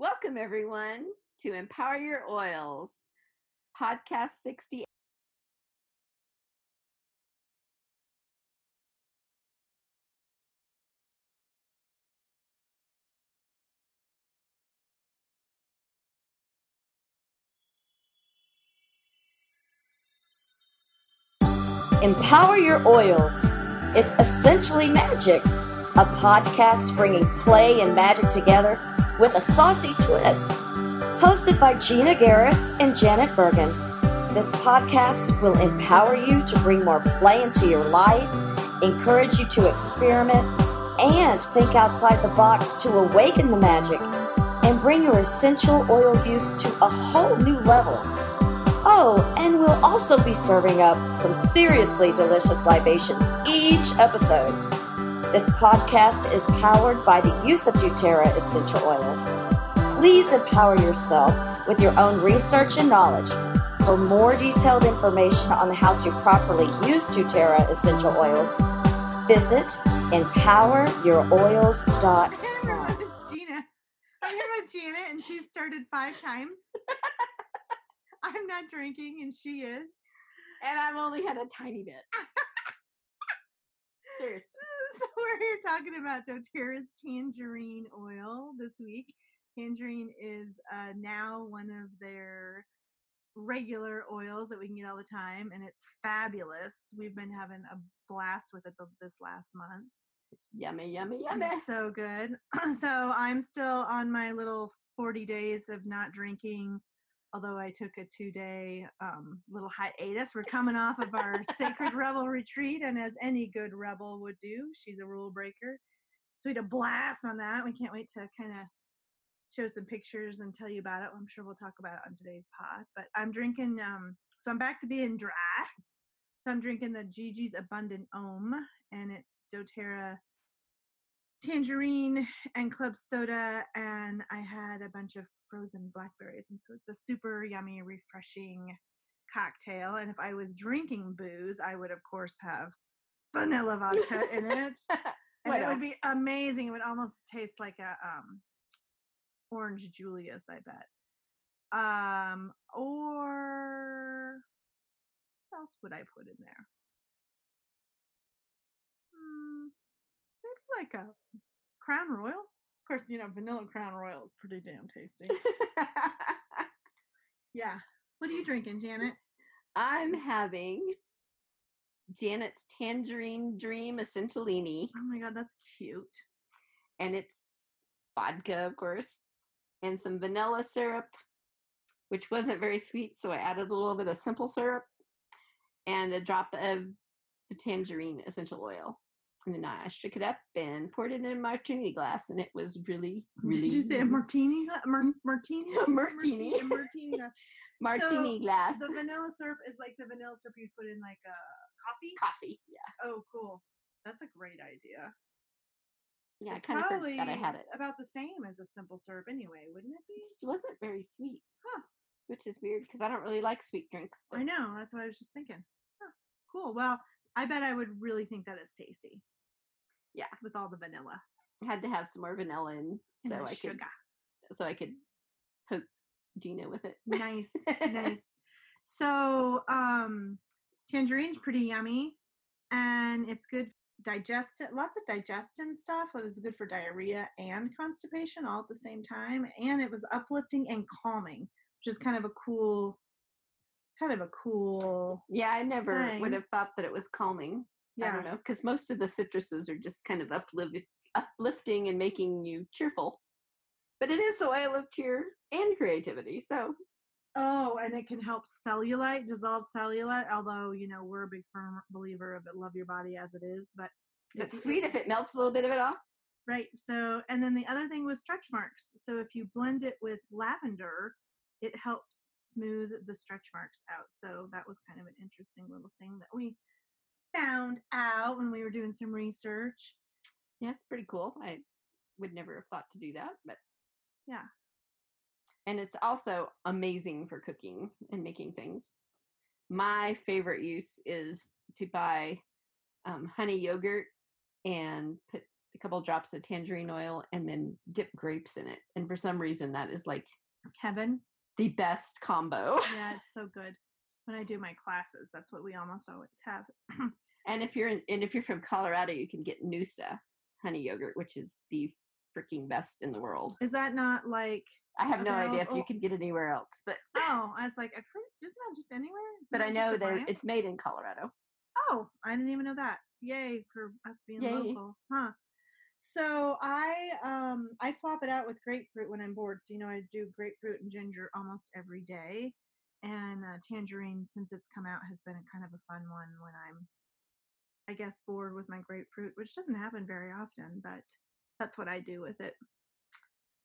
Welcome, everyone, to Empower Your Oils, podcast 60. Empower Your Oils. It's essentially magic, a podcast bringing play and magic together with a saucy twist. Hosted by Gina Garris and Janet Bergen, this podcast will empower you to bring more play into your life, encourage you to experiment, and think outside the box to awaken the magic and bring your essential oil use to a whole new level. Oh, and we'll also be serving up some seriously delicious libations each episode. This podcast is powered by the use of doTERRA essential oils. Please empower yourself with your own research and knowledge. For more detailed information on how to properly use doTERRA essential oils, visit empoweryouroils.com. Hey everyone, it's Gina. I'm here with Gina, and she's started five times. I'm not drinking, and she is. And I've only had a tiny bit. Seriously. We're here talking about doTERRA's tangerine oil this week. Tangerine is uh, now one of their regular oils that we can get all the time, and it's fabulous. We've been having a blast with it th- this last month. It's yummy, yummy, yummy. It's so good. so I'm still on my little 40 days of not drinking. Although I took a two day um, little hiatus, we're coming off of our sacred rebel retreat, and as any good rebel would do, she's a rule breaker. So we had a blast on that. We can't wait to kind of show some pictures and tell you about it. I'm sure we'll talk about it on today's pod. But I'm drinking, um, so I'm back to being dry. So I'm drinking the Gigi's Abundant Ohm, and it's doTERRA tangerine and club soda and i had a bunch of frozen blackberries and so it's a super yummy refreshing cocktail and if i was drinking booze i would of course have vanilla vodka in it and it would be amazing. It would almost taste like a um orange julius i bet. Um or what else would i put in there? Hmm, like a crown royal? Of course you know vanilla crown royal is pretty damn tasty. Yeah. What are you drinking janet? I'm having Janet's Tangerine Dream Essentialini, oh my god that's cute. And it's vodka, of course, and some vanilla syrup, which wasn't very sweet, so I added a little bit of simple syrup and a drop of the tangerine essential oil. And then I shook it up and poured it in a martini glass, and it was really, really did you say a martini mar- mm-hmm. martini A martini. a martini glass. martini So, glass. the vanilla syrup is like the vanilla syrup you put in like a coffee coffee. Yeah, oh cool that's a great idea yeah. It's I kind of forgot I had it. about the same as a simple syrup anyway wouldn't it It be just wasn't very sweet. Huh. Which is weird because I don't really like sweet drinks. I know. That's what I was just thinking. Huh, cool. Well, I bet I would really think that it's tasty. Yeah. With all the vanilla I had to have some more vanilla in and so I could sugar. so I could poke Gina with it. Nice, nice. So, um, tangerine's pretty yummy, and it's good digest lots of digestion stuff. It was good for diarrhea and constipation all at the same time, and it was uplifting and calming, which is kind of a cool. Kind of a cool. Yeah, I never would have thought that it was calming. Yeah. I don't know because most of the citruses are just kind of uplift, uplifting and making you cheerful. But it is the oil of cheer and creativity. So Oh, and it can help cellulite, dissolve cellulite. Although you know we're a big firm believer of it, love your body as it is. But but it- sweet if it melts a little bit of it off. right. So, and then the other thing was stretch marks. So if you blend it with lavender, it helps smooth the stretch marks out. So that was kind of an interesting little thing that we found out when we were doing some research. Yeah, it's pretty cool. I would never have thought to do that, but Yeah. And it's also amazing for cooking and making things. My favorite use is to buy um, honey yogurt and put a couple drops of tangerine oil and then dip grapes in it. And for some reason, that is like Heaven. The best combo. Yeah, it's so good. When I do my classes, that's what we almost always have. And if you're in, and if you're from Colorado, you can get Noosa honey yogurt, which is the freaking best in the world. Is that not like? I have no idea if you can get anywhere else, but Oh, I was like, isn't that just anywhere? Isn't but I know that it's made in Colorado. Oh, I didn't even know that. Yay for us being Yay. local, huh? So I um I swap it out with grapefruit when I'm bored. So you know I do grapefruit and ginger almost every day, and uh, tangerine since it's come out has been a kind of a fun one when I'm, I guess, bored with my grapefruit, which doesn't happen very often, but that's what I do with it.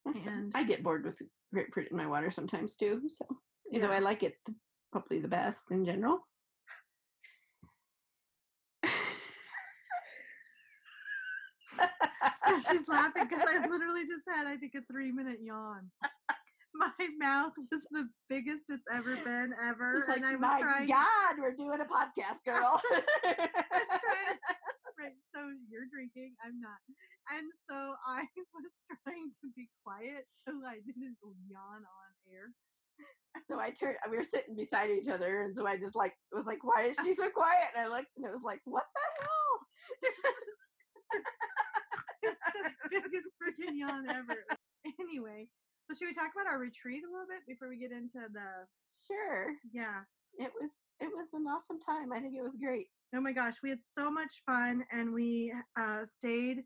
That's. And- I get bored with grapefruit in my water sometimes too. So either Yeah. way, I like it probably the best in general. So she's laughing because I literally just had, I think, a three minute yawn. My mouth was the biggest it's ever been ever, like, and I was my trying. God, we're doing a podcast, girl. Right, so you're drinking, I'm not, and so I was trying to be quiet so I didn't yawn on air. so I turned. We were sitting beside each other, and so I just like was like, "Why is she so quiet?" And I looked, and it was like, "What the hell?" It's the biggest freaking yawn ever. Anyway, so should we talk about our retreat a little bit before we get into the? Sure, Yeah. it was it was an awesome time. I think it was great. Oh my gosh, we had so much fun, and we uh, stayed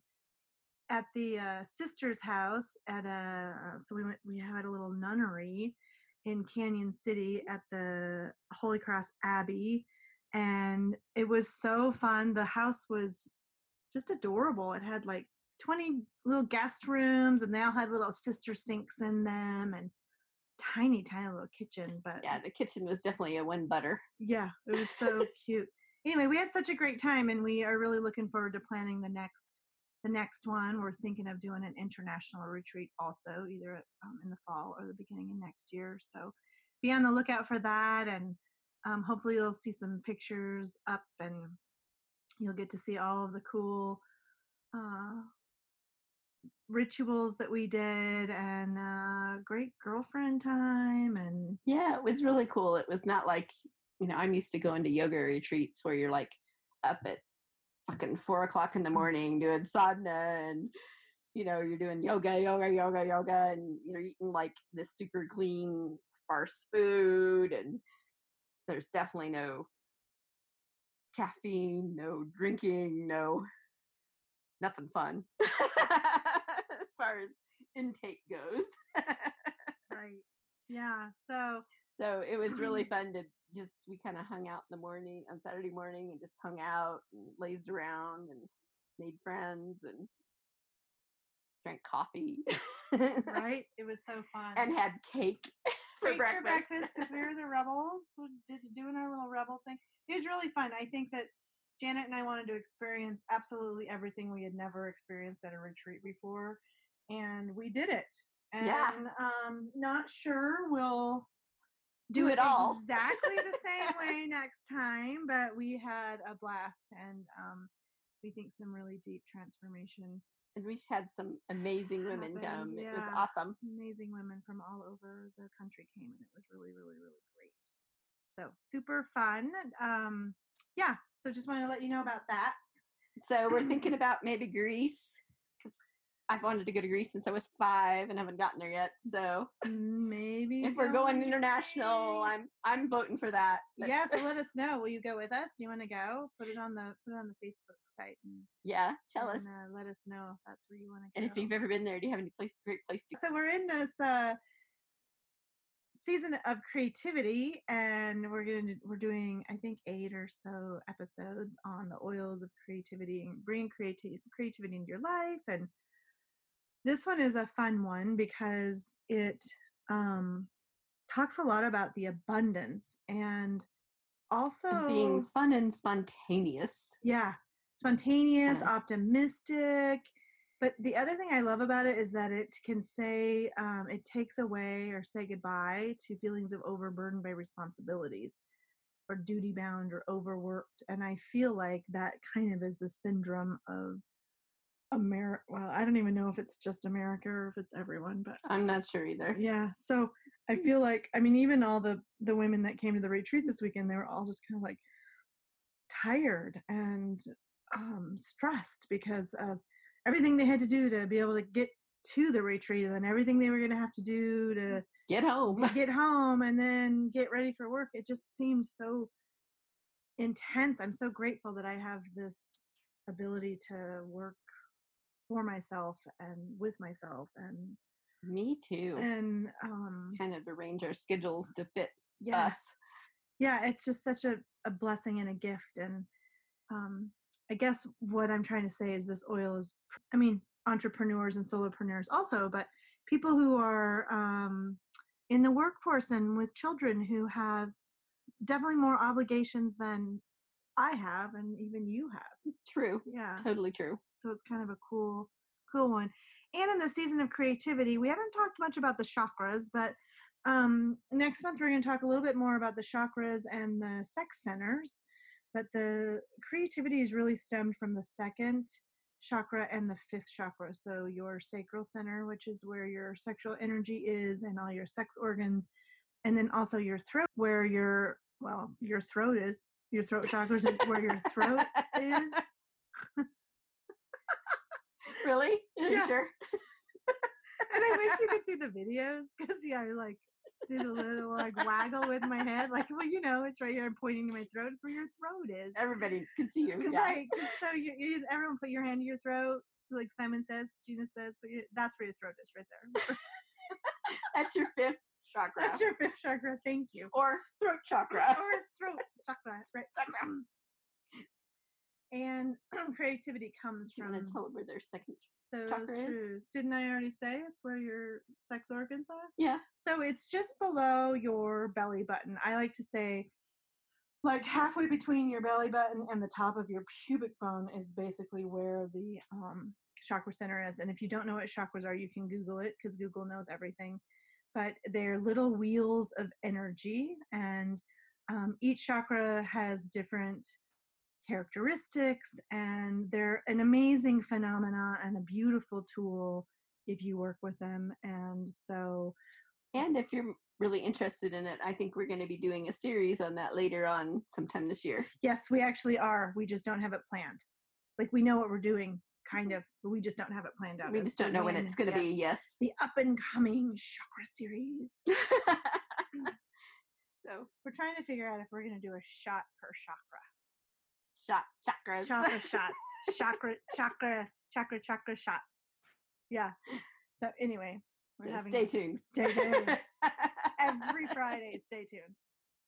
at the uh, sister's house at a. So we went. We had a little nunnery in Cañon City at the Holy Cross Abbey, and it was so fun. The house was just adorable. It had like twenty little guest rooms, and they all had little sister sinks in them, and tiny, tiny little kitchen. But Yeah, the kitchen was definitely a win butter. yeah, it was so cute. Anyway, we had such a great time, and we are really looking forward to planning the next the next one. We're thinking of doing an international retreat also, either um, in the fall or the beginning of next year. So be on the lookout for that, and um, hopefully you'll see some pictures up, and you'll get to see all of the cool uh, rituals that we did, and uh, great girlfriend time, and Yeah, it was really cool. It was not like you know I'm used to going to yoga retreats where you're like up at fucking four o'clock in the morning doing sadhana and you know you're doing yoga, yoga, yoga, yoga, and you're eating like this super clean, sparse food, and there's definitely no caffeine, no drinking, no nothing fun as far as intake goes. right, yeah. So So it was really fun to just we kind of hung out in the morning on Saturday morning and just hung out and lazed around and made friends and drank coffee right? It was so fun. and had cake for Cake breakfast. because we were the rebels, so did doing our little rebel thing. It was really fun. I think that Janet and I wanted to experience absolutely everything we had never experienced at a retreat before, and we did it. And Yeah. um, not sure we'll Do it all. exactly the same way next time, but we had a blast, and um, we think some really deep transformation and we had some amazing women Happened, come. It was awesome. amazing women from all over the country came and it was really really really great so super fun um yeah so just wanted to let you know about that So we're thinking about maybe Greece I've wanted to go to Greece since I was five and haven't gotten there yet. So maybe if we're going international, I'm I'm voting for that. But- yeah so let us know will you go with us do you want to go put it on the put it on the facebook site and, yeah, tell us. uh, let us know if that's where you want to go And if you've ever been there, do you have any place great place to so we're in this uh season of creativity and we're gonna we're doing i think eight or so episodes on the oils of creativity and bringing creativity creativity into your life and this one is a fun one because it um talks a lot about the abundance and also and being fun and spontaneous. yeah spontaneous Kinda. optimistic but the other thing i love about it is that it can say um, it takes away or say goodbye to feelings of overburdened by responsibilities or duty bound or overworked and i feel like that kind of is the syndrome of America. Well, I don't even know if it's just America or if it's everyone, but I'm not sure either. yeah. So I feel like I mean, even all the the women that came to the retreat this weekend, they were all just kind of like tired and um, stressed because of everything they had to do to be able to get to the retreat and then everything they were going to have to do to Get home. to get home and then get ready for work. It just seems so intense. I'm so grateful that I have this ability to work for myself and with myself and Me too. and um kind of arrange our schedules to fit yeah us. yeah it's just such a, a blessing and a gift and um i guess what i'm trying to say is this oil is i mean entrepreneurs and solopreneurs also but people who are um in the workforce and with children who have definitely more obligations than i have and even you have True. yeah Totally true. so it's kind of a cool cool one and in the season of creativity we haven't talked much about the chakras but um next month we're going to talk a little bit more about the chakras and the sex centers but the creativity is really stemmed from the second chakra and the fifth chakra so your sacral center which is where your sexual energy is and all your sex organs and then also your throat where your well your throat is your throat chakra is where your throat is really? Are you Yeah. sure? and I wish you could see the videos because yeah, I like did a little like waggle with my head, like well, you know, it's right here. I'm pointing to my throat. It's where your throat is. Everybody can see you. Yeah. Right. So you, you, everyone put your hand to your throat, like Simon says, Gina says, but you, that's where your throat is, right there. That's your fifth chakra. that's your fifth chakra. Thank you. or throat chakra. Or throat chakra, right? Chakra. And creativity comes Do you from want to tell them where their second? those chakra is? Didn't I already say it's where your sex organs are? Yeah. So it's just below your belly button. I like to say, like halfway between your belly button and the top of your pubic bone is basically where the um, chakra center is. And if you don't know what chakras are, you can Google it because Google knows everything. But they're little wheels of energy, and um, each chakra has different characteristics, and they're an amazing phenomena and a beautiful tool if you work with them. And so, And if you're really interested in it, I think we're going to be doing a series on that later on sometime this year. Yes, we actually are. We just don't have it planned. Like we know what we're doing, kind of, but we just don't have it planned out. We just don't know when it's going to be. yes, Yes. The up and coming chakra series. so We're trying to figure out if we're going to do a shot per chakra. shot chakras. Chakra shots. Chakra, chakra, chakra, chakra shots. Yeah. So anyway, we're So having stay tuned. Stay tuned. every Friday. Stay tuned.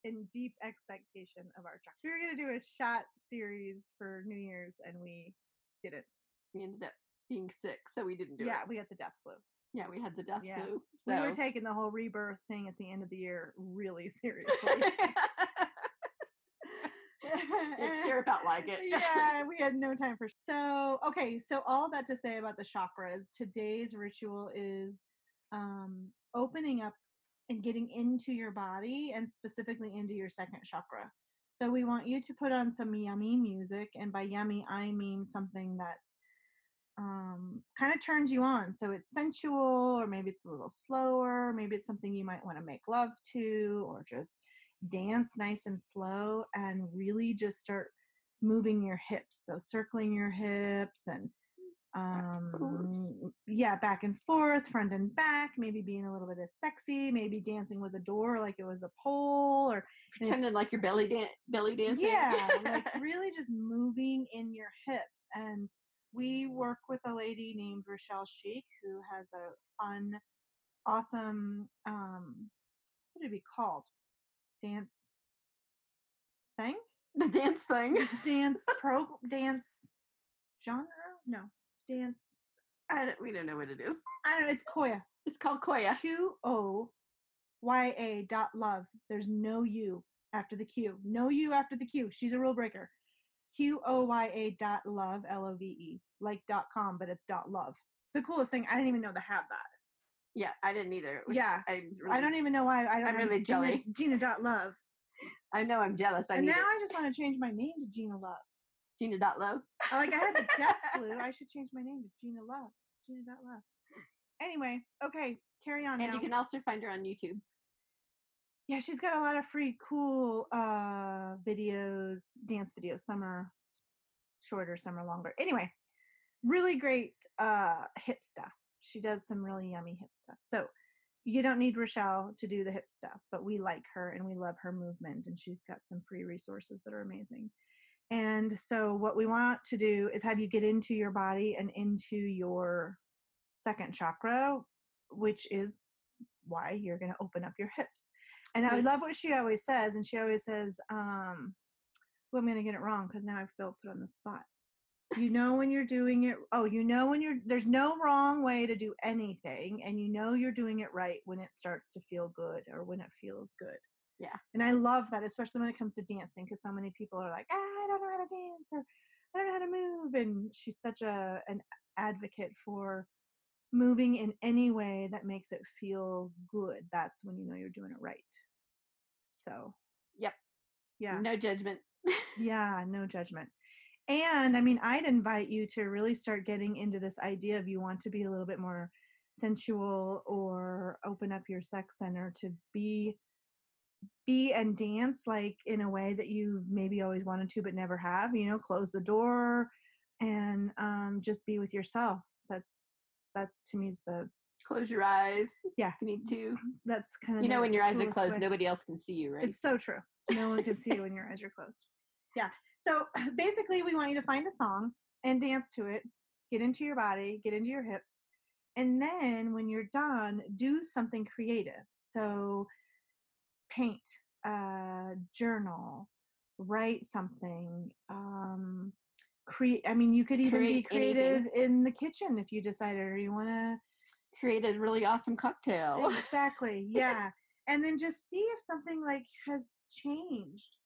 In deep expectation of our chakra. We were going to do a shot series for New Year's, and we didn't. we ended up being sick, so we didn't do yeah, it. we got the death flu. Yeah, we had the death Yeah. flu. We were taking the whole rebirth thing at the end of the year really seriously. it sure felt like it. yeah, we had no time for. So, okay, so all that to say about the chakras, today's ritual is um, opening up and getting into your body and specifically into your second chakra. So, we want you to put on some yummy music, and by yummy, I mean something that's um, kind of turns you on. So, it's sensual, or maybe it's a little slower, maybe it's something you might want to make love to, or just dance nice and slow and really just start moving your hips so circling your hips and um yeah back and forth front and back maybe being a little bit of sexy maybe dancing with a door like it was a pole or Pretending like your belly dan- belly dancing. yeah like really just moving in your hips and we work with a lady named rochelle Schieck who has a fun awesome um what would it be called dance thing? The dance thing. dance pro dance genre? No dance I don't, we don't know what it is. i don't know it's Qoya. It's called Qoya. q o y a dot love. There's no u after the q. No u after the q. She's a rule breaker q o y a dot love l o v e like dot com but it's dot love it's the coolest thing i didn't even know to have that Yeah, I didn't either. Yeah, I, i don't even know why i don't I'm really gina, jelly. gina dot love I know I'm jealous. I and now it. i just want to change my name to gina love Gina dot love. Like I had the death flu. I should change my name to Gina Love. Gina dot Love. Anyway, okay, carry on And now. you can also find her on YouTube. Yeah, she's got a lot of free cool uh videos, dance videos, summer shorter, summer longer. Anyway, really great uh hip stuff. She does some really yummy hip stuff. So you don't need Rochelle to do the hip stuff, but we like her and we love her movement and she's got some free resources that are amazing. And so what we want to do is have you get into your body and into your second chakra, which is why you're going to open up your hips. And I love what she always says. And she always says, um, well, I'm going to get it wrong because now I feel put on the spot. You know when you're doing it. Oh, you know when you're. There's no wrong way to do anything, and you know you're doing it right when it starts to feel good or when it feels good. Yeah. And I love that, especially when it comes to dancing, because so many people are like, ah, I don't know how to dance or I don't know how to move. And she's such a an advocate for moving in any way that makes it feel good. That's when you know you're doing it right. So, Yep. yeah, No judgment. yeah, no judgment. And I mean, I'd invite you to really start getting into this idea of you want to be a little bit more sensual or open up your sex center to be be and dance like in a way that you've maybe always wanted to but never have you know close the door and um just be with yourself that's that to me is the Close your eyes. Yeah. You need to. that's kind of You know, when your eyes are closed, way. nobody else can see you, right? It's so true. No one can see you when your eyes are closed. Yeah. So basically, we want you to find a song and dance to it, get into your body, get into your hips. And then when you're done, do something creative. So paint, uh, journal, write something. Um, create. I mean, you could even be creative anything. in the kitchen if you decided, or you want to Create a really awesome cocktail. exactly yeah. And then just see if something like has changed.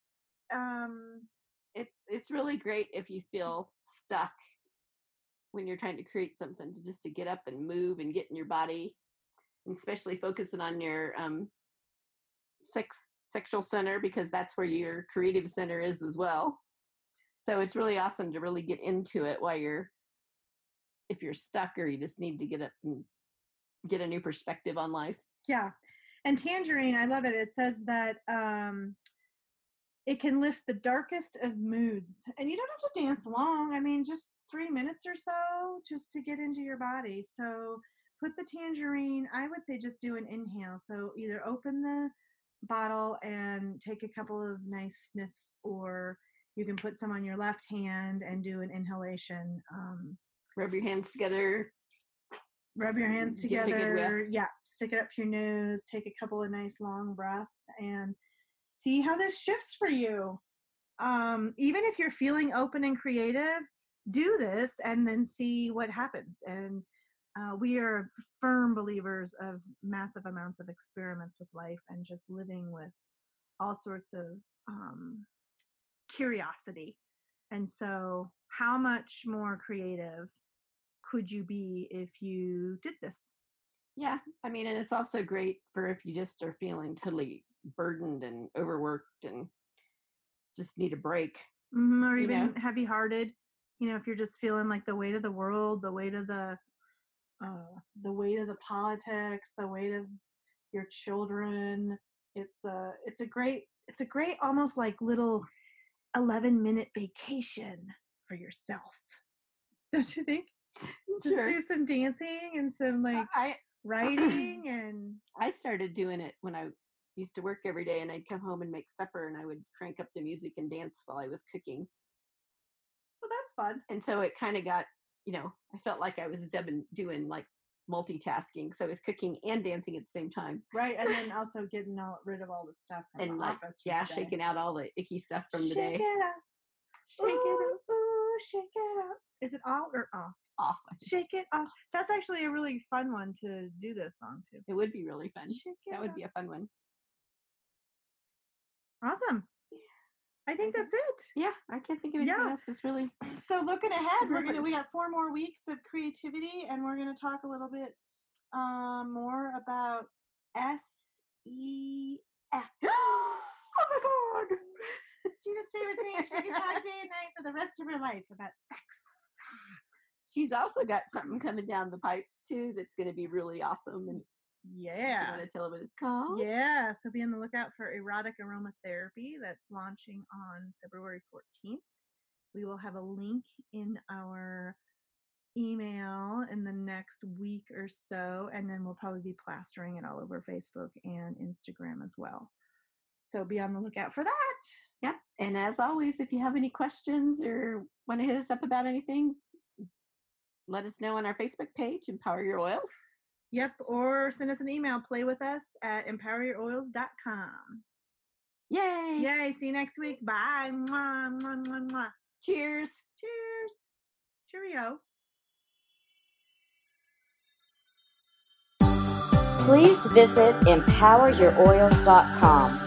Um it's it's really great if you feel stuck when you're trying to create something to just to get up and move and get in your body and especially focusing on your um sex sexual center because that's where your creative center is as well. So it's really awesome to really get into it while you're if you're stuck or you just need to get up and get a new perspective on life. Yeah. And tangerine i love it. It says that um it can lift the darkest of moods. And you don't have to dance long. I mean just three minutes or so just to get into your body. So put the tangerine i would say just do an inhale. So either open the bottle and take a couple of nice sniffs or you can put some on your left hand and do an inhalation um, rub your hands together rub your hands Give it a good whiff. together yeah stick it up to your nose take a couple of nice long breaths and see how this shifts for you. Um, even if you're feeling open and creative do this and then see what happens. And uh, we are firm believers of massive amounts of experiments with life and just living with all sorts of um, curiosity. And so how much more creative could you be if you did this Yeah, I mean, and it's also great for if you just are feeling totally burdened and overworked and just need a break. Mhm, or even heavy hearted you know if you're just feeling like the weight of the world the weight of the uh, the weight of the politics the weight of your children it's a it's a great it's a great almost like little 11 minute vacation for yourself don't you think just Sure. do some dancing and some like I writing and I started doing it when I used to work every day, and I'd come home and make supper, and I would crank up the music and dance while I was cooking. well that's fun And so it kind of got, you know, I felt like I was doing doing like multitasking. So I was cooking and dancing at the same time, right and then also getting all rid of all the stuff from and the like yeah, the shaking out all the icky stuff from the shake day. it up Shake it ooh, ooh, shake it up is it all or off off. Shake it off. That's actually a really fun one to do this song to. It would be really fun. Shake it That would off. be a fun one. awesome. I think that's it. Yeah, I can't think of anything Yeah. else. It's really So looking ahead, we're gonna we got four more weeks of creativity, and we're gonna talk a little bit um, more about S E F. oh my god. Gina's favorite thing. She can talk day and night for the rest of her life about sex. She's also got something coming down the pipes too that's going to be really awesome. And do you Yeah. want to tell her what it's called? Yeah, so be on the lookout for erotic aromatherapy that's launching on February 14th. We will have a link in our email in the next week or so, and then we'll probably be plastering it all over Facebook and Instagram as well. So be on the lookout for that. Yep. And as always, if you have any questions or want to hit us up about anything, let us know on our Facebook page, Empower Your Oils. Yep, or send us an email, play with us at empoweryouroils.com. Yay! Yay, see you next week. Bye. Mwah, mwah, mwah, mwah. Cheers. Cheers. Cheerio. please visit empoweryouroils.com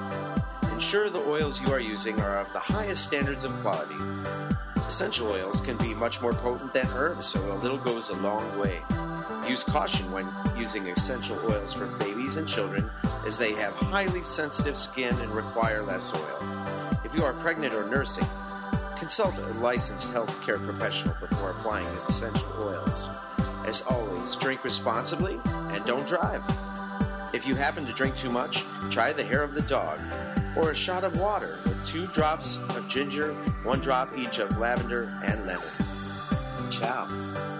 Ensure the oils you are using are of the highest standards of quality. Essential oils can be much more potent than herbs, so a little goes a long way. Use caution when using essential oils for babies and children, as they have highly sensitive skin and require less oil. If you are pregnant or nursing, consult a licensed healthcare professional before applying essential oils. As always, drink responsibly and don't drive. If you happen to drink too much, try the hair of the dog or a shot of water with two drops of ginger, one drop each of lavender and lemon. Ciao.